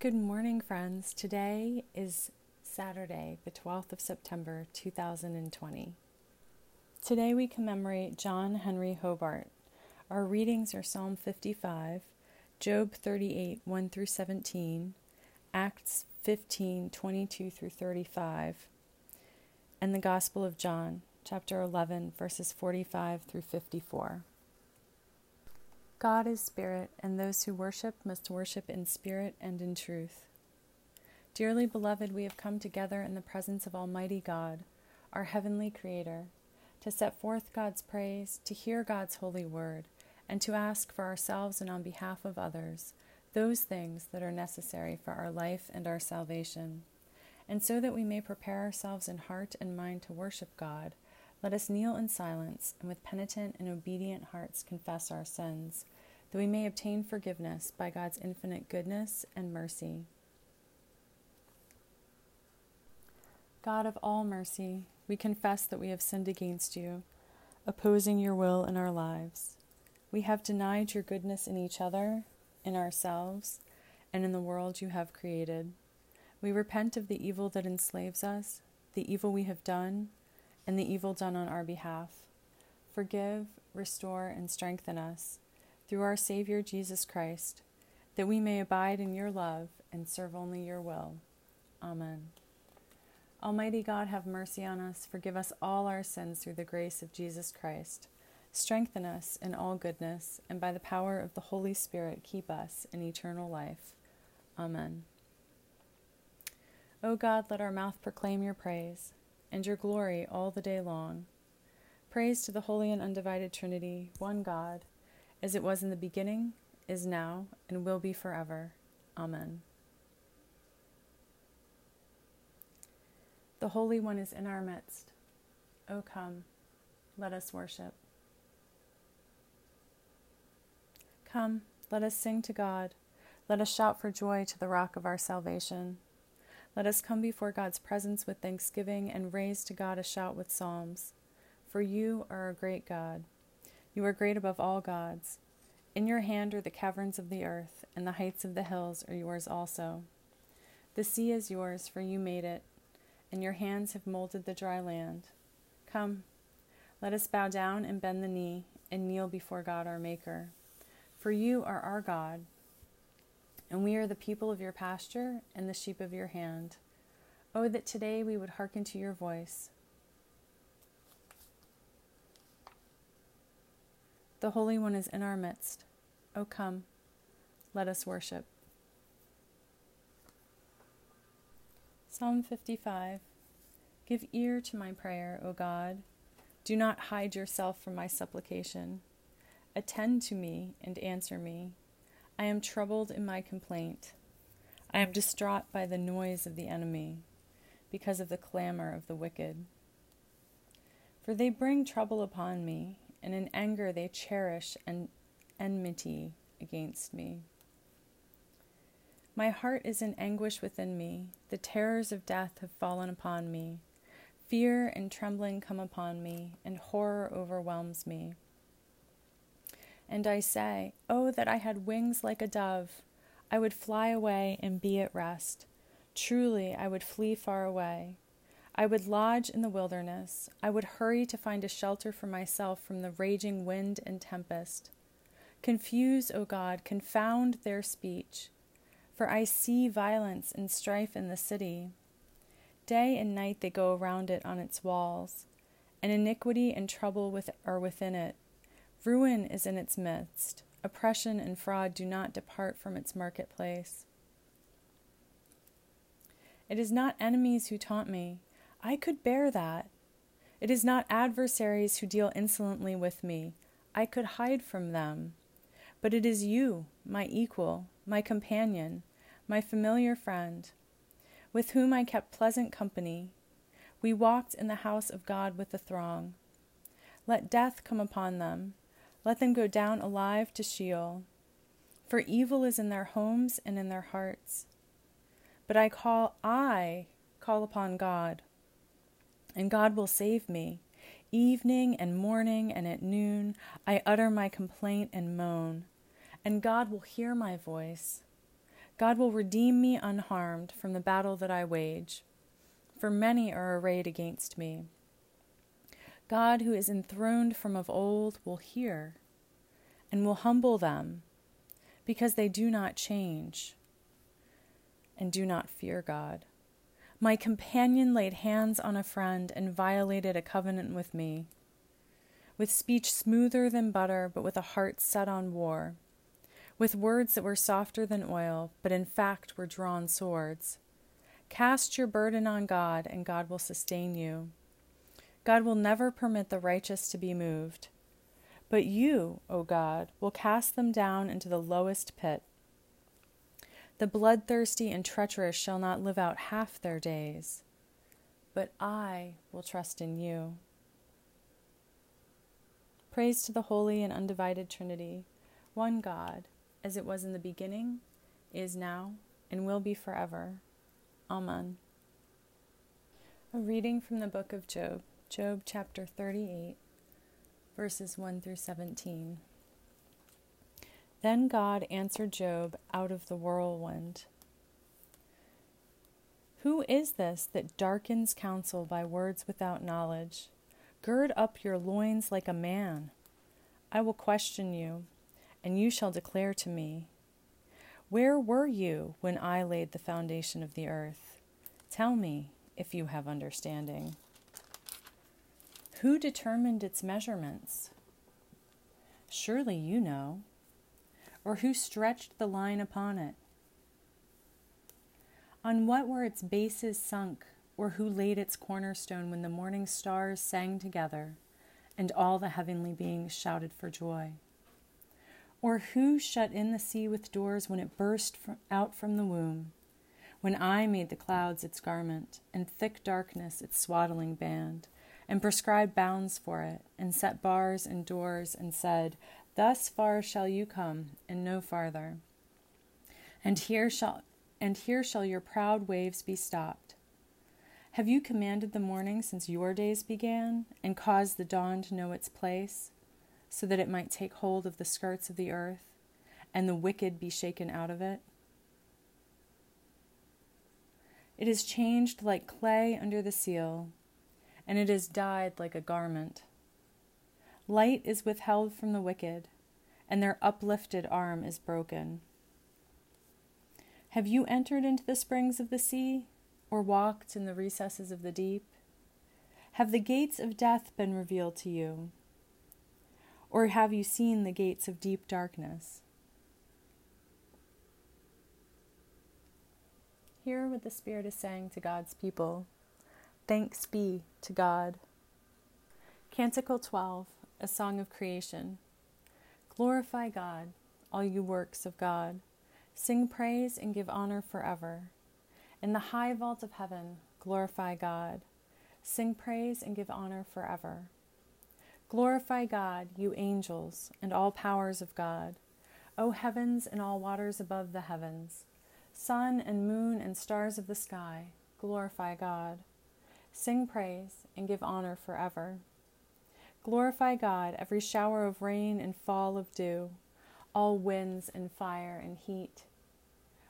Good morning, friends. Today is Saturday, the 12th of September, 2020. Today we commemorate John Henry Hobart. Our readings are Psalm 55, Job 38, 1 through 17, Acts 15, 22 through 35, and the Gospel of John, chapter 11, verses 45 through 54. God is spirit, and those who worship must worship in spirit and in truth. Dearly beloved, we have come together in the presence of Almighty God, our heavenly Creator, to set forth God's praise, to hear God's holy word, and to ask for ourselves and on behalf of others those things that are necessary for our life and our salvation. And so that we may prepare ourselves in heart and mind to worship God, let us kneel in silence and with penitent and obedient hearts confess our sins, that we may obtain forgiveness by God's infinite goodness and mercy. God of all mercy, we confess that we have sinned against you, opposing your will in our lives. We have denied your goodness in each other, in ourselves, and in the world you have created. We repent of the evil that enslaves us, the evil we have done, and the evil done on our behalf. Forgive, restore, and strengthen us through our Savior Jesus Christ, that we may abide in your love and serve only your will. Amen. Almighty God, have mercy on us, forgive us all our sins through the grace of Jesus Christ. Strengthen us in all goodness, and by the power of the Holy Spirit, keep us in eternal life. Amen. O God, let our mouth proclaim your praise and your glory all the day long. Praise to the Holy and Undivided Trinity, one God, as it was in the beginning, is now, and will be forever. Amen. The Holy One is in our midst. O come, let us worship. Come, let us sing to God. Let us shout for joy to the rock of our salvation. Let us come before God's presence with thanksgiving and raise to God a shout with psalms. For you are a great God. You are great above all gods. In your hand are the caverns of the earth, and the heights of the hills are yours also. The sea is yours, for you made it, and your hands have molded the dry land. Come, let us bow down and bend the knee and kneel before God our Maker. For you are our God, and we are the people of your pasture and the sheep of your hand. Oh, that today we would hearken to your voice. The Holy One is in our midst. O come, let us worship. Psalm 55 Give ear to my prayer, O God. Do not hide yourself from my supplication. Attend to me and answer me. I am troubled in my complaint. I am distraught by the noise of the enemy, because of the clamor of the wicked. For they bring trouble upon me and in anger they cherish an enmity against me. My heart is in anguish within me. The terrors of death have fallen upon me. Fear and trembling come upon me, and horror overwhelms me. And I say, Oh, that I had wings like a dove! I would fly away and be at rest. Truly, I would flee far away. I would lodge in the wilderness. I would hurry to find a shelter for myself from the raging wind and tempest. Confuse, O God, confound their speech, for I see violence and strife in the city. Day and night they go around it on its walls, and iniquity and trouble with, are within it. Ruin is in its midst. Oppression and fraud do not depart from its marketplace. It is not enemies who taunt me I could bear that. It is not adversaries who deal insolently with me. I could hide from them. But it is you, my equal, my companion, my familiar friend, with whom I kept pleasant company. We walked in the house of God with the throng. Let death come upon them. Let them go down alive to Sheol. For evil is in their homes and in their hearts. But I call, I call upon God and God will save me. Evening and morning and at noon, I utter my complaint and moan, and God will hear my voice. God will redeem me unharmed from the battle that I wage, for many are arrayed against me. God, who is enthroned from of old, will hear and will humble them because they do not change and do not fear God. My companion laid hands on a friend and violated a covenant with me. With speech smoother than butter, but with a heart set on war. With words that were softer than oil, but in fact were drawn swords. Cast your burden on God, and God will sustain you. God will never permit the righteous to be moved. But you, O God, will cast them down into the lowest pit. The bloodthirsty and treacherous shall not live out half their days, but I will trust in you. Praise to the holy and undivided Trinity, one God, as it was in the beginning, is now, and will be forever. Amen. A reading from the book of Job, Job chapter 38, verses 1 through 17. Then God answered Job out of the whirlwind Who is this that darkens counsel by words without knowledge? Gird up your loins like a man. I will question you, and you shall declare to me. Where were you when I laid the foundation of the earth? Tell me, if you have understanding. Who determined its measurements? Surely you know or who stretched the line upon it? On what were its bases sunk, or who laid its cornerstone when the morning stars sang together and all the heavenly beings shouted for joy? Or who shut in the sea with doors when it burst from, out from the womb? When I made the clouds its garment, and thick darkness its swaddling band, and prescribed bounds for it, and set bars and doors, and said, Thus far shall you come, and no farther. And here shall and here shall your proud waves be stopped. Have you commanded the morning since your days began, and caused the dawn to know its place, so that it might take hold of the skirts of the earth, and the wicked be shaken out of it? It is changed like clay under the seal, and it is dyed like a garment. Light is withheld from the wicked, and their uplifted arm is broken. Have you entered into the springs of the sea, or walked in the recesses of the deep? Have the gates of death been revealed to you? Or have you seen the gates of deep darkness? Hear what the Spirit is saying to God's people. Thanks be to God. Canticle 12 a song of creation. Glorify God, all you works of God. Sing praise and give honor forever. In the high vault of heaven, glorify God. Sing praise and give honor forever. Glorify God, you angels, and all powers of God. O heavens and all waters above the heavens. Sun and moon and stars of the sky, glorify God. Sing praise and give honor forever. Glorify God, every shower of rain and fall of dew, all winds and fire and heat.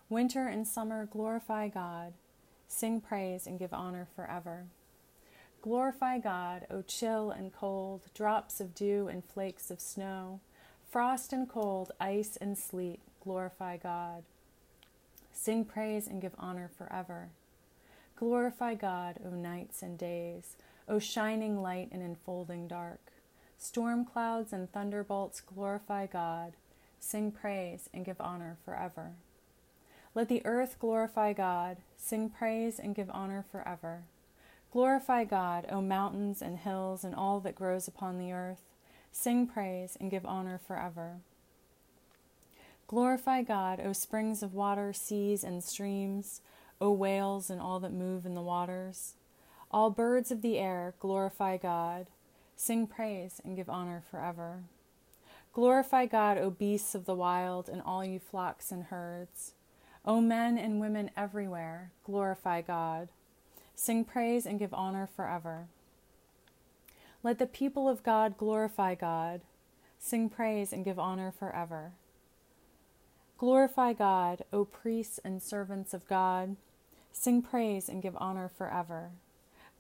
Winter and summer, glorify God. Sing praise and give honor forever. Glorify God, O chill and cold, drops of dew and flakes of snow, frost and cold, ice and sleet, glorify God. Sing praise and give honor forever. Glorify God, O nights and days, O shining light and enfolding dark, storm clouds and thunderbolts glorify God, sing praise and give honor forever. Let the earth glorify God, sing praise and give honor forever. Glorify God, O mountains and hills and all that grows upon the earth, sing praise and give honor forever. Glorify God, O springs of water, seas, and streams, O whales and all that move in the waters. All birds of the air, glorify God. Sing praise and give honor forever. Glorify God, O beasts of the wild, and all you flocks and herds. O men and women everywhere, glorify God. Sing praise and give honor forever. Let the people of God glorify God. Sing praise and give honor forever. Glorify God, O priests and servants of God. Sing praise and give honor forever.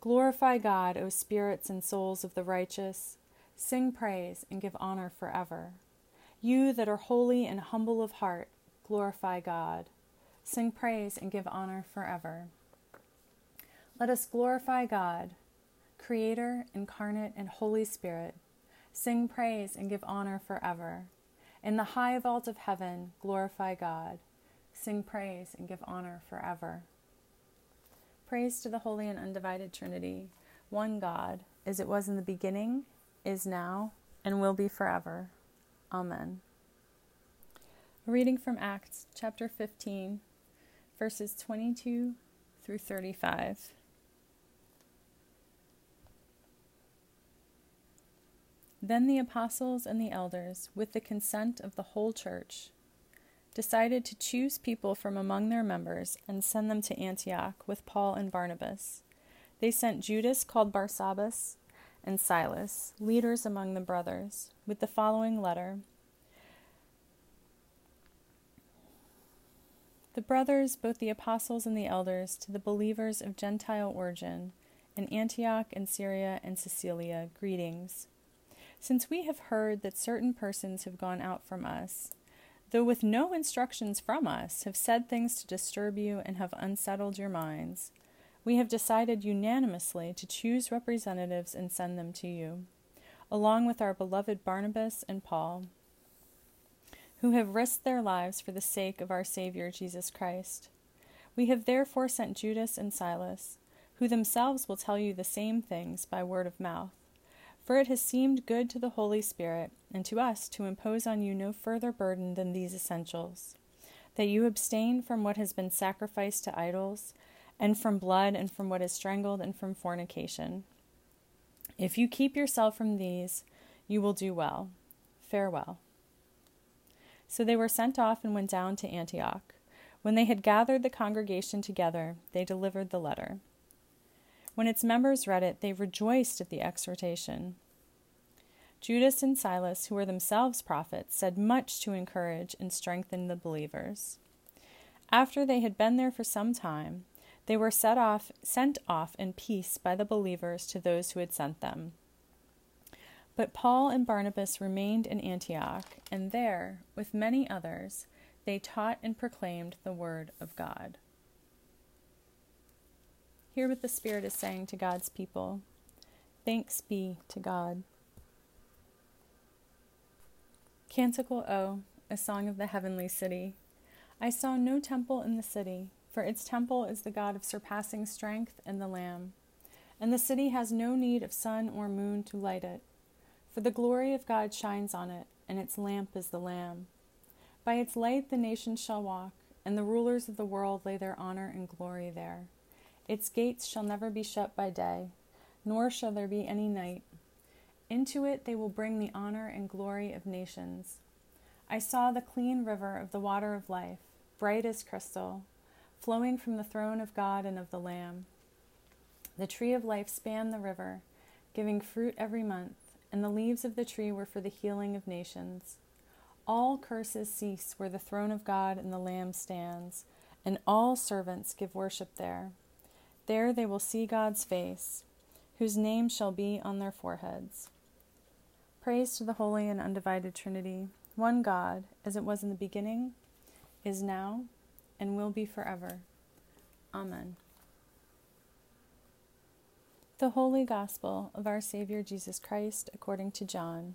Glorify God, O spirits and souls of the righteous. Sing praise and give honor forever. You that are holy and humble of heart, glorify God. Sing praise and give honor forever. Let us glorify God, Creator, incarnate, and Holy Spirit. Sing praise and give honor forever. In the high vault of heaven, glorify God. Sing praise and give honor forever. Praise to the Holy and Undivided Trinity, one God, as it was in the beginning, is now, and will be forever. Amen. A reading from Acts chapter 15, verses 22 through 35. Then the apostles and the elders, with the consent of the whole church, decided to choose people from among their members and send them to Antioch with Paul and Barnabas. They sent Judas, called Barsabbas, and Silas, leaders among the brothers, with the following letter The brothers, both the apostles and the elders, to the believers of Gentile origin, in Antioch and Syria and Cilicia, greetings. Since we have heard that certain persons have gone out from us, though with no instructions from us, have said things to disturb you and have unsettled your minds, we have decided unanimously to choose representatives and send them to you, along with our beloved Barnabas and Paul, who have risked their lives for the sake of our Savior Jesus Christ. We have therefore sent Judas and Silas, who themselves will tell you the same things by word of mouth. For it has seemed good to the Holy Spirit and to us to impose on you no further burden than these essentials that you abstain from what has been sacrificed to idols, and from blood, and from what is strangled, and from fornication. If you keep yourself from these, you will do well. Farewell. So they were sent off and went down to Antioch. When they had gathered the congregation together, they delivered the letter. When its members read it, they rejoiced at the exhortation. Judas and Silas, who were themselves prophets, said much to encourage and strengthen the believers. After they had been there for some time, they were set off, sent off in peace by the believers to those who had sent them. But Paul and Barnabas remained in Antioch, and there, with many others, they taught and proclaimed the word of God. Hear what the Spirit is saying to God's people. Thanks be to God. Canticle O, a song of the heavenly city. I saw no temple in the city, for its temple is the God of surpassing strength and the Lamb. And the city has no need of sun or moon to light it, for the glory of God shines on it, and its lamp is the Lamb. By its light the nations shall walk, and the rulers of the world lay their honor and glory there. Its gates shall never be shut by day, nor shall there be any night. Into it they will bring the honor and glory of nations. I saw the clean river of the water of life, bright as crystal, flowing from the throne of God and of the Lamb. The tree of life spanned the river, giving fruit every month, and the leaves of the tree were for the healing of nations. All curses cease where the throne of God and the Lamb stands, and all servants give worship there. There they will see God's face, whose name shall be on their foreheads. Praise to the Holy and Undivided Trinity, one God, as it was in the beginning, is now, and will be forever. Amen. The Holy Gospel of our Savior Jesus Christ according to John.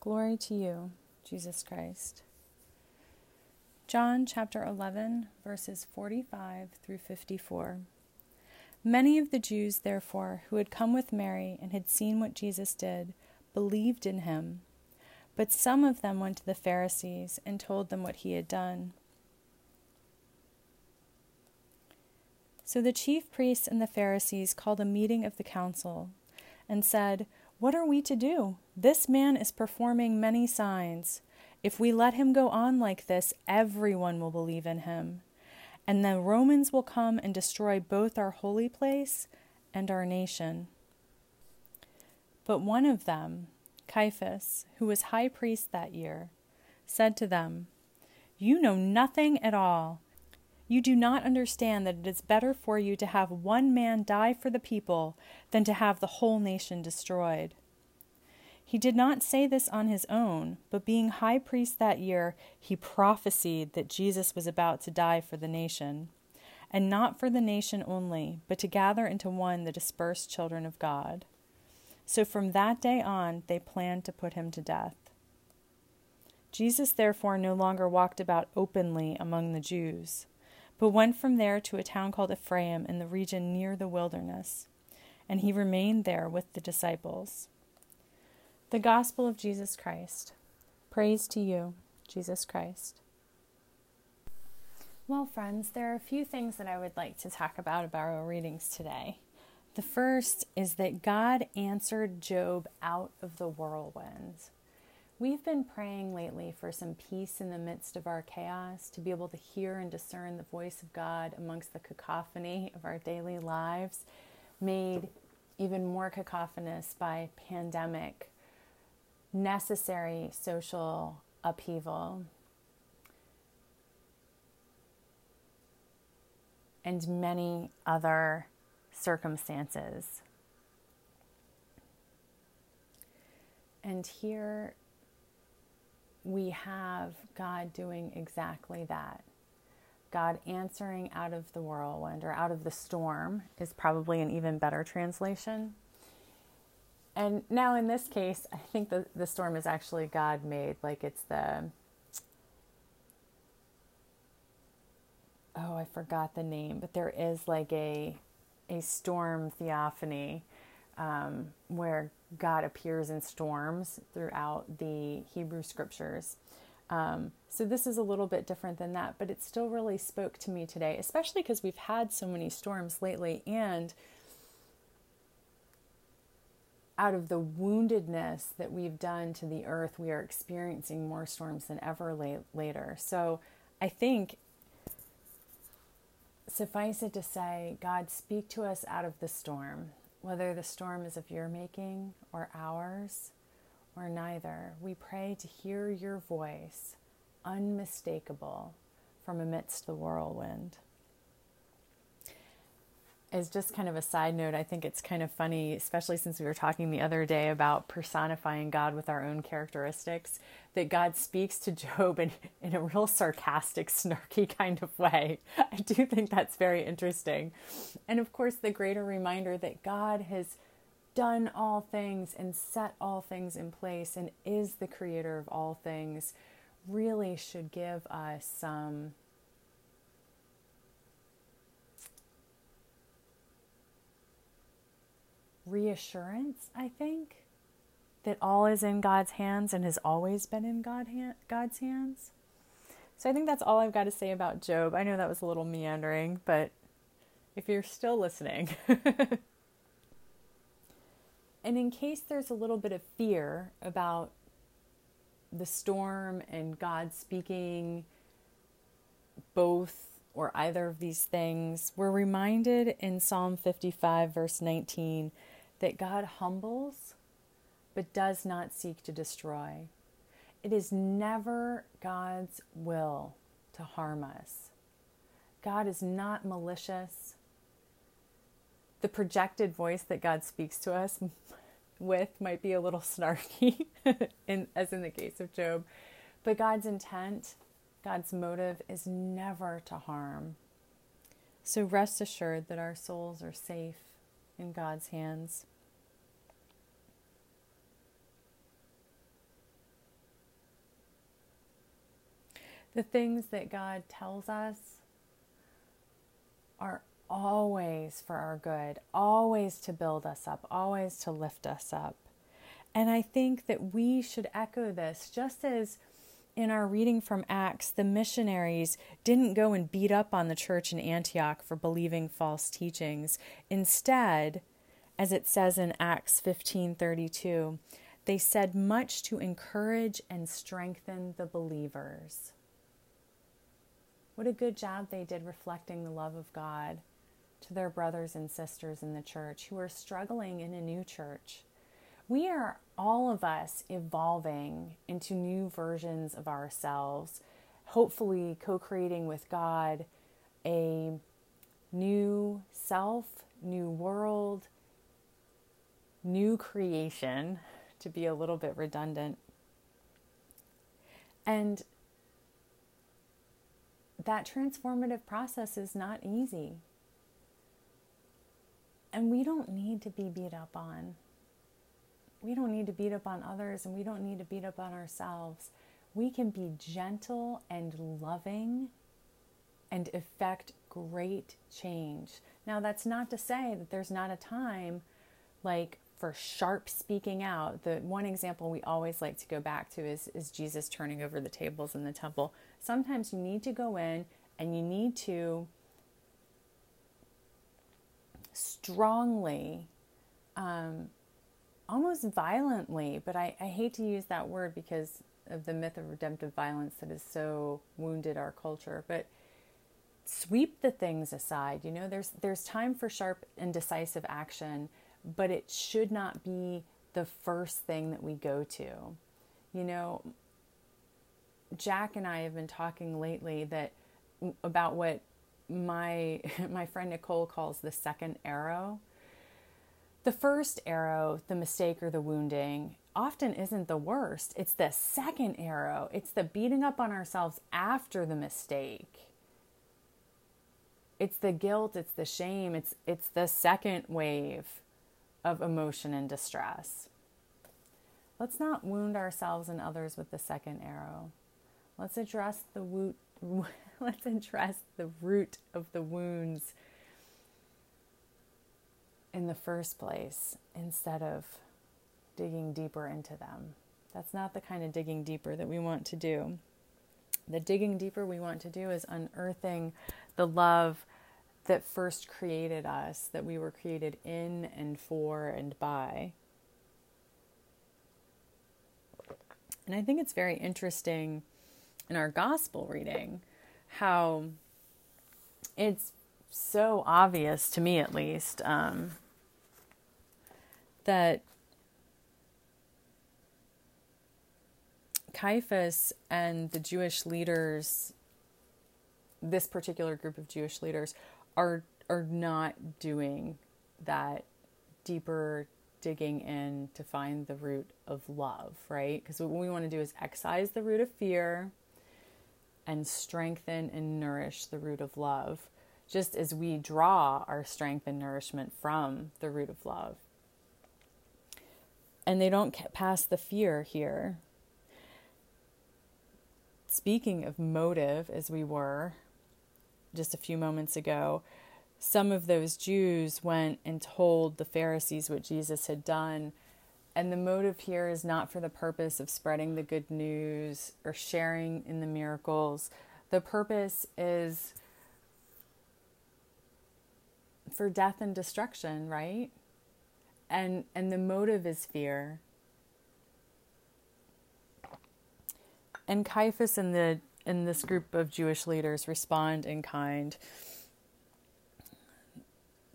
Glory to you, Jesus Christ. John chapter 11, verses 45 through 54. Many of the Jews, therefore, who had come with Mary and had seen what Jesus did, believed in him. But some of them went to the Pharisees and told them what he had done. So the chief priests and the Pharisees called a meeting of the council and said, What are we to do? This man is performing many signs. If we let him go on like this, everyone will believe in him and the Romans will come and destroy both our holy place and our nation. But one of them, Caiaphas, who was high priest that year, said to them, You know nothing at all. You do not understand that it is better for you to have one man die for the people than to have the whole nation destroyed. He did not say this on his own, but being high priest that year, he prophesied that Jesus was about to die for the nation, and not for the nation only, but to gather into one the dispersed children of God. So from that day on, they planned to put him to death. Jesus therefore no longer walked about openly among the Jews, but went from there to a town called Ephraim in the region near the wilderness, and he remained there with the disciples. The Gospel of Jesus Christ. Praise to you, Jesus Christ. Well, friends, there are a few things that I would like to talk about about our readings today. The first is that God answered Job out of the whirlwind. We've been praying lately for some peace in the midst of our chaos, to be able to hear and discern the voice of God amongst the cacophony of our daily lives, made even more cacophonous by pandemic necessary social upheaval and many other circumstances. And here we have God doing exactly that. God answering out of the whirlwind or out of the storm is probably an even better translation. And now in this case, I think the, the storm is actually God made. Like it's the. Oh, I forgot the name, but there is like a a storm theophany um, where God appears in storms throughout the Hebrew scriptures. Um, so this is a little bit different than that, but it still really spoke to me today, especially because we've had so many storms lately and out of the woundedness that we've done to the earth, we are experiencing more storms than ever la- later. So I think, suffice it to say, God, speak to us out of the storm, whether the storm is of your making or ours or neither. We pray to hear your voice, unmistakable, from amidst the whirlwind as just kind of a side note, I think it's kind of funny, especially since we were talking the other day about personifying God with our own characteristics, that God speaks to Job in, in a real sarcastic, snarky kind of way. I do think that's very interesting. And of course, the greater reminder that God has done all things and set all things in place and is the creator of all things really should give us some reassurance, I think, that all is in God's hands and has always been in God God's hands. So I think that's all I've got to say about Job. I know that was a little meandering, but if you're still listening, and in case there's a little bit of fear about the storm and God speaking both or either of these things, we're reminded in Psalm 55, verse 19 that God humbles but does not seek to destroy. It is never God's will to harm us. God is not malicious. The projected voice that God speaks to us with might be a little snarky, in, as in the case of Job, but God's intent, God's motive is never to harm. So rest assured that our souls are safe in God's hands. The things that God tells us are always for our good, always to build us up, always to lift us up. And I think that we should echo this just as in our reading from Acts, the missionaries didn't go and beat up on the church in Antioch for believing false teachings. Instead, as it says in Acts 15:32, they said much to encourage and strengthen the believers. What a good job they did reflecting the love of God to their brothers and sisters in the church who are struggling in a new church. We are all of us evolving into new versions of ourselves, hopefully co creating with God a new self, new world, new creation, to be a little bit redundant. And that transformative process is not easy. And we don't need to be beat up on. We don't need to beat up on others and we don't need to beat up on ourselves. We can be gentle and loving and effect great change. Now, that's not to say that there's not a time like for sharp speaking out. The one example we always like to go back to is, is Jesus turning over the tables in the temple. Sometimes you need to go in and you need to strongly, um, almost violently, but I, I hate to use that word because of the myth of redemptive violence that has so wounded our culture. But sweep the things aside. You know, there's there's time for sharp and decisive action, but it should not be the first thing that we go to. You know, Jack and I have been talking lately that about what my my friend Nicole calls the second arrow. The first arrow, the mistake or the wounding, often isn't the worst. It's the second arrow. It's the beating up on ourselves after the mistake it's the guilt, it's the shame, it's it's the second wave of emotion and distress. Let's not wound ourselves and others with the second arrow. Let's address the woot, let's address the root of the wounds in the first place instead of digging deeper into them. That's not the kind of digging deeper that we want to do. The digging deeper we want to do is unearthing the love that first created us, that we were created in and for and by. And I think it's very interesting in our gospel reading how it's so obvious to me, at least, um, that Caiaphas and the Jewish leaders, this particular group of Jewish leaders, are are not doing that deeper digging in to find the root of love, right? Because what we want to do is excise the root of fear and strengthen and nourish the root of love, just as we draw our strength and nourishment from the root of love. And they don't past the fear here. Speaking of motive, as we were, just a few moments ago, some of those Jews went and told the Pharisees what Jesus had done. And the motive here is not for the purpose of spreading the good news or sharing in the miracles. The purpose is for death and destruction, right? And and the motive is fear. And Caiaphas and the in this group of Jewish leaders respond in kind.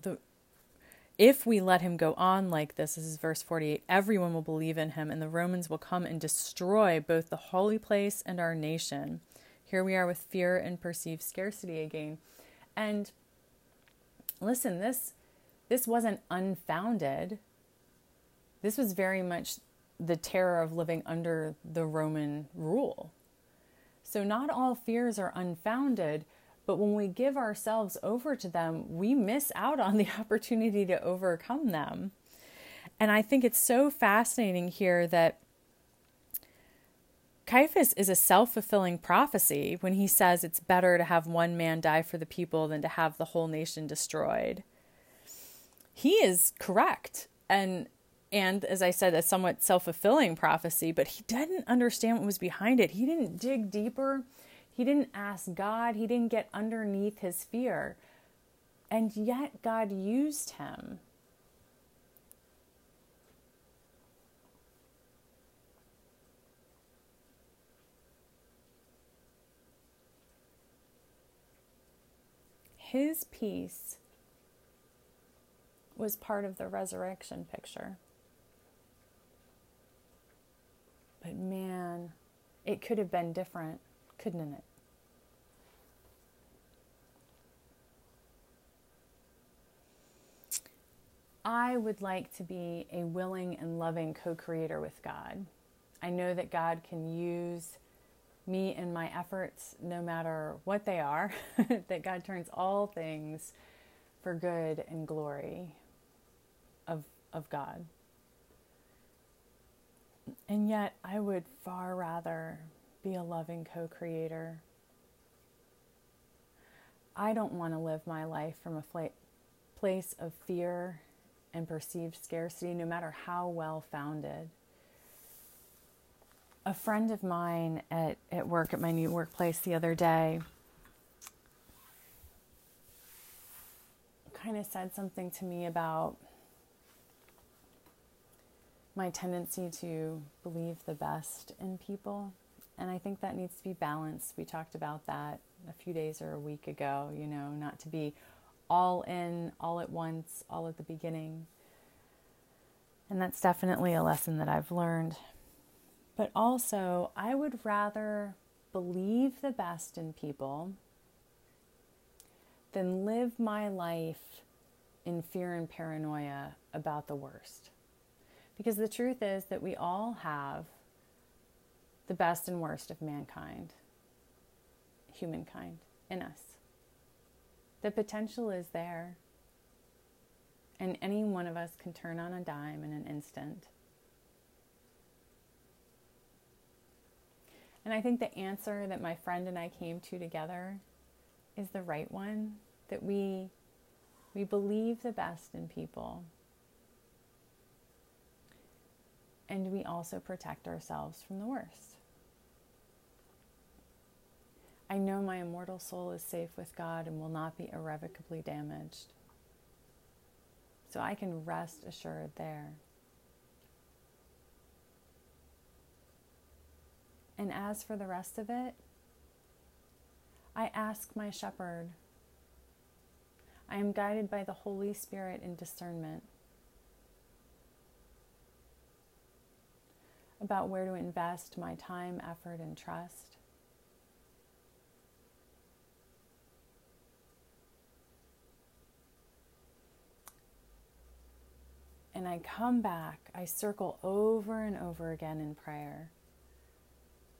The, if we let him go on like this, this is verse 48, everyone will believe in him, and the Romans will come and destroy both the holy place and our nation. Here we are with fear and perceived scarcity again. And listen, this this wasn't unfounded. This was very much the terror of living under the Roman rule. So, not all fears are unfounded, but when we give ourselves over to them, we miss out on the opportunity to overcome them. And I think it's so fascinating here that Caiaphas is a self fulfilling prophecy when he says it's better to have one man die for the people than to have the whole nation destroyed. He is correct. And and as I said, a somewhat self fulfilling prophecy, but he didn't understand what was behind it. He didn't dig deeper. He didn't ask God. He didn't get underneath his fear. And yet, God used him. His piece was part of the resurrection picture. But man, it could have been different, couldn't it? I would like to be a willing and loving co creator with God. I know that God can use me and my efforts, no matter what they are, that God turns all things for good and glory of, God. And yet, I would far rather be a loving co creator. I don't want to live my life from a fl- place of fear and perceived scarcity, no matter how well founded. A friend of mine at, at work, at my new workplace the other day, kind of said something to me about my tendency to believe the best in people. And I think that needs to be balanced. We talked about that a few days or a week ago, you know, not to be all in, all at once, all at the beginning. And that's definitely a lesson that I've learned. But also, I would rather believe the best in people than live my life in fear and paranoia about the worst. Because the truth is that we all have the best and worst of mankind, humankind, in us. The potential is there. And any one of us can turn on a dime in an instant. And I think the answer that my friend and I came to together is the right one that we we believe the best in people and we also protect ourselves from the worst. I know my immortal soul is safe with God and will not be irrevocably damaged. So I can rest assured there. And as for the rest of it, I ask my shepherd. I am guided by the Holy Spirit in discernment. About where to invest my time, effort, and trust. And I come back, I circle over and over again in prayer,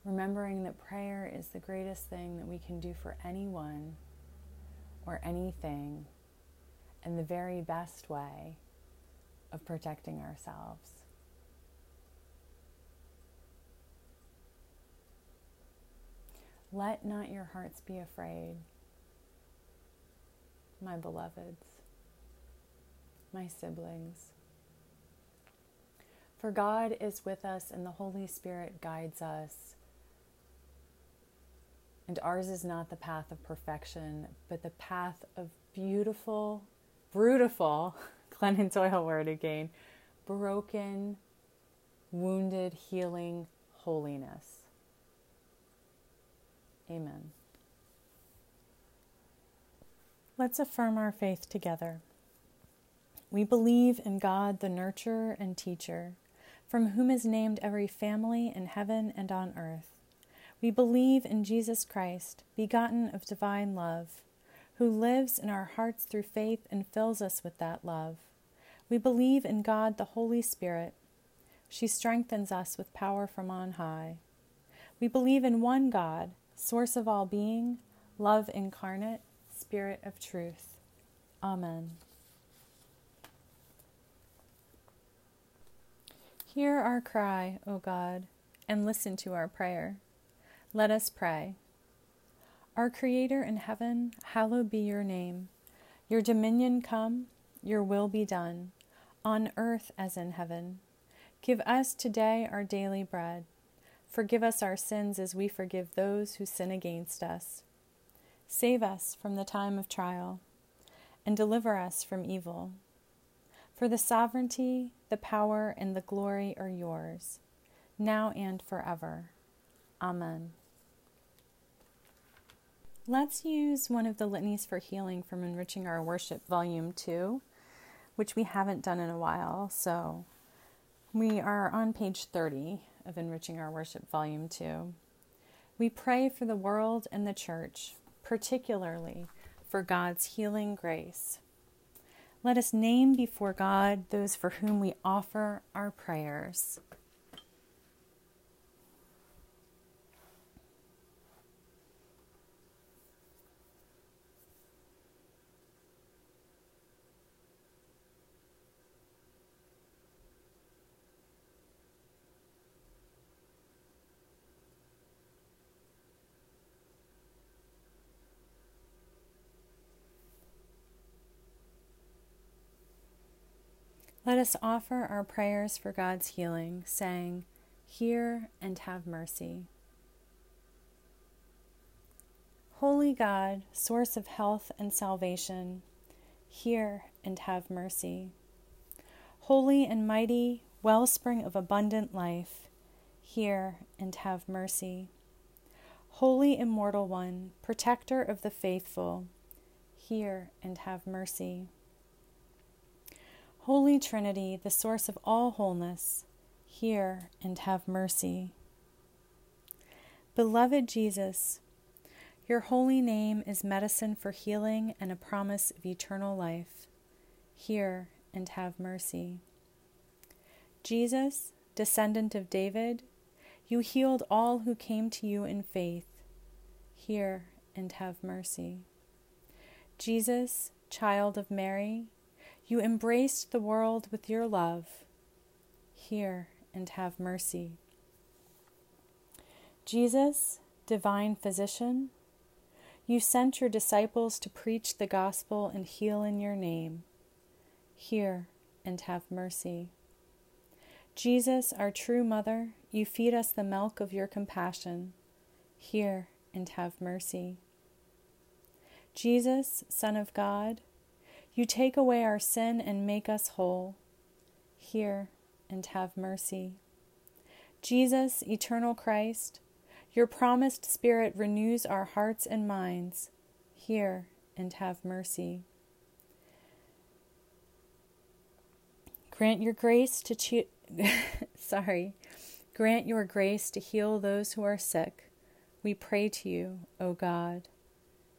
remembering that prayer is the greatest thing that we can do for anyone or anything, and the very best way of protecting ourselves. Let not your hearts be afraid, my beloveds, my siblings. For God is with us and the Holy Spirit guides us. And ours is not the path of perfection, but the path of beautiful, brutal, Glennon Doyle word again, broken, wounded, healing holiness. Amen. Let's affirm our faith together. We believe in God, the nurturer and teacher, from whom is named every family in heaven and on earth. We believe in Jesus Christ, begotten of divine love, who lives in our hearts through faith and fills us with that love. We believe in God, the Holy Spirit. She strengthens us with power from on high. We believe in one God source of all being, love incarnate, spirit of truth. Amen. Hear our cry, O God, and listen to our prayer. Let us pray. Our Creator in heaven, hallowed be your name. Your dominion come, your will be done, on earth as in heaven. Give us today our daily bread Forgive us our sins as we forgive those who sin against us. Save us from the time of trial, and deliver us from evil. For the sovereignty, the power, and the glory are yours, now and forever. Amen. Let's use one of the litanies for healing from Enriching Our Worship, Volume 2, which we haven't done in a while. So we are on page 30 of Enriching Our Worship, Volume 2. We pray for the world and the church, particularly for God's healing grace. let us name before God those for whom we offer our prayers. Let us offer our prayers for God's healing, saying, Hear and have mercy. Holy God, source of health and salvation, hear and have mercy. Holy and mighty, wellspring of abundant life, hear and have mercy. Holy Immortal One, protector of the faithful, hear and have mercy. Holy Trinity, the source of all wholeness, hear and have mercy. Beloved Jesus, your holy name is medicine for healing and a promise of eternal life. Hear and have mercy. Jesus, descendant of David, you healed all who came to you in faith. Hear and have mercy. Jesus, child of Mary, you embraced the world with your love. Hear and have mercy. Jesus, divine physician, you sent your disciples to preach the gospel and heal in your name. Hear and have mercy. Jesus, our true mother, you feed us the milk of your compassion. Hear and have mercy. Jesus, Son of God, you take away our sin and make us whole. Hear and have mercy. Jesus, eternal Christ, your promised Spirit renews our hearts and minds. Hear and have mercy. Grant your grace to sorry. Grant your grace to heal those who are sick. We pray to you, O God.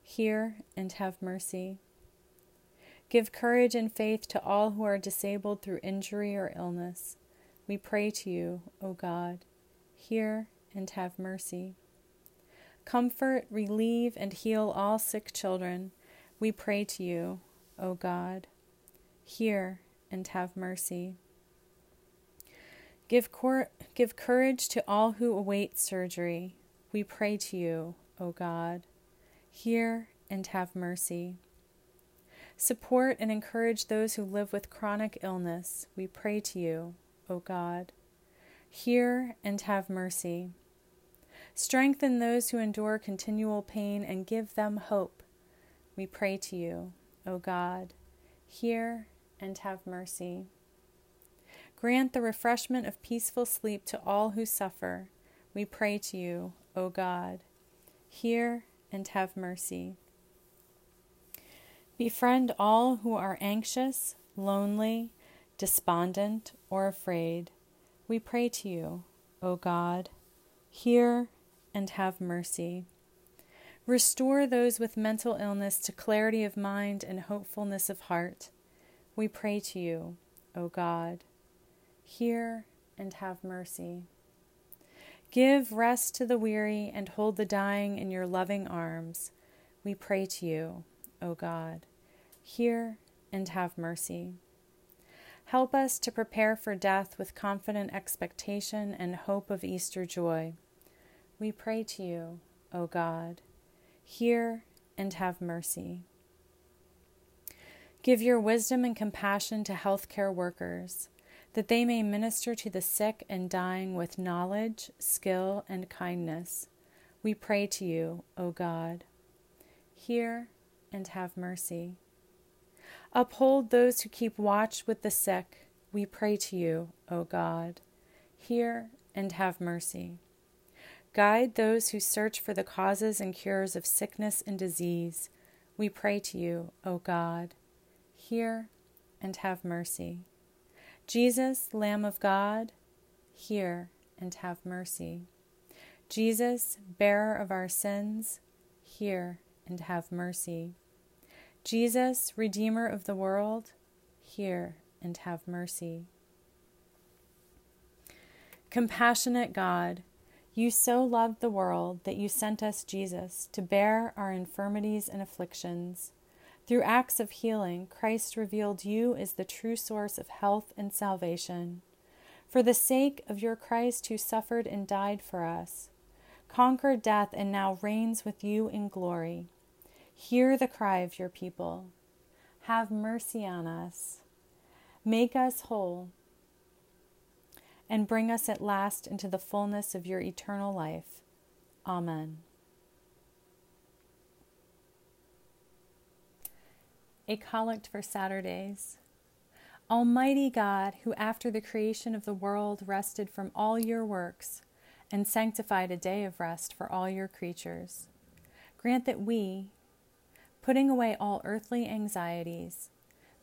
Hear and have mercy. Give courage and faith to all who are disabled through injury or illness. We pray to you, O God. Hear and have mercy. Comfort, relieve, and heal all sick children. We pray to you, O God. Hear and have mercy. Give, cor- give courage to all who await surgery. We pray to you, O God. Hear and have mercy. Support and encourage those who live with chronic illness. We pray to you, O God. Hear and have mercy. Strengthen those who endure continual pain and give them hope. We pray to you, O God. Hear and have mercy. Grant the refreshment of peaceful sleep to all who suffer. We pray to you, O God. Hear and have mercy. Befriend all who are anxious, lonely, despondent, or afraid. We pray to you, O God. Hear and have mercy. Restore those with mental illness to clarity of mind and hopefulness of heart. We pray to you, O God. Hear and have mercy. Give rest to the weary and hold the dying in your loving arms. We pray to you, O God. Hear and have mercy. Help us to prepare for death with confident expectation and hope of Easter joy. We pray to you, O God. Hear and have mercy. Give your wisdom and compassion to healthcare workers, that they may minister to the sick and dying with knowledge, skill, and kindness. We pray to you, O God. Hear and have mercy. Uphold those who keep watch with the sick. We pray to you, O God. Hear and have mercy. Guide those who search for the causes and cures of sickness and disease. We pray to you, O God. Hear and have mercy. Jesus, Lamb of God, hear and have mercy. Jesus, bearer of our sins, hear and have mercy. Jesus, Redeemer of the world, hear and have mercy. Compassionate God, you so loved the world that you sent us Jesus to bear our infirmities and afflictions. Through acts of healing, Christ revealed you as the true source of health and salvation. For the sake of your Christ who suffered and died for us, conquered death and now reigns with you in glory, hear the cry of your people. Have mercy on us. Make us whole and bring us at last into the fullness of your eternal life. Amen. A collect for Saturdays. Almighty God, who after the creation of the world rested from all your works and sanctified a day of rest for all your creatures, grant that we, putting away all earthly anxieties,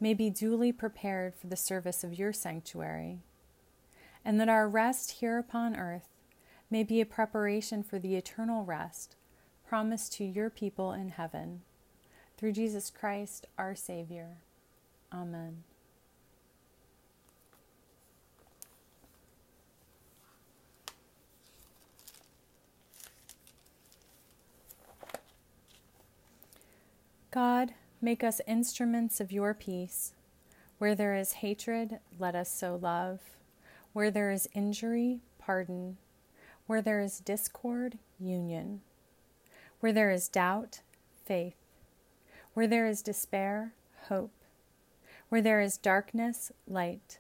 may be duly prepared for the service of your sanctuary and that our rest here upon earth may be a preparation for the eternal rest promised to your people in heaven. Through Jesus Christ, our Savior. Amen. God, make us instruments of your peace. Where there is hatred, let us sow love. Where there is injury, pardon. Where there is discord, union. Where there is doubt, faith. Where there is despair, hope. Where there is darkness, light.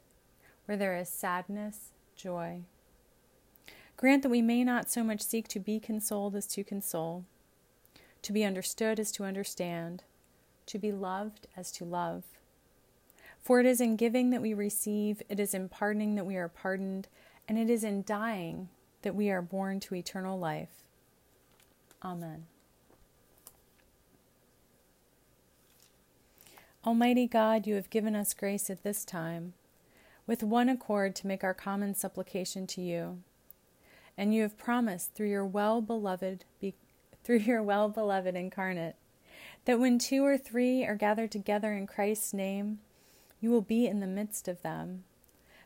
Where there is sadness, joy. Grant that we may not so much seek to be consoled as to console, to be understood as to understand, to be loved as to love for it is in giving that we receive, it is in pardoning that we are pardoned, and it is in dying that we are born to eternal life. Amen. Almighty God, you have given us grace at this time, with one accord to make our common supplication to you. And you have promised through your well beloved through your well beloved incarnate that when two or three are gathered together in Christ's name, you will be in the midst of them.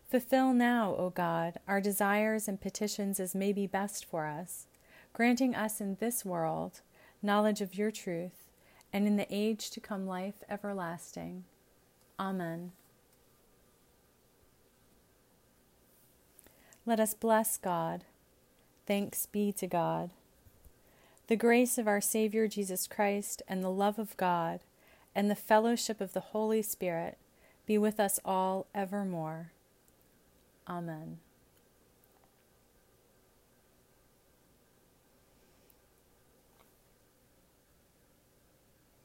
Fulfill now, O God, our desires and petitions as may be best for us, granting us in this world knowledge of your truth, and in the age to come life everlasting. Amen. Let us bless God. Thanks be to God. The grace of our Savior Jesus Christ, and the love of God, and the fellowship of the Holy Spirit be with us all evermore. Amen.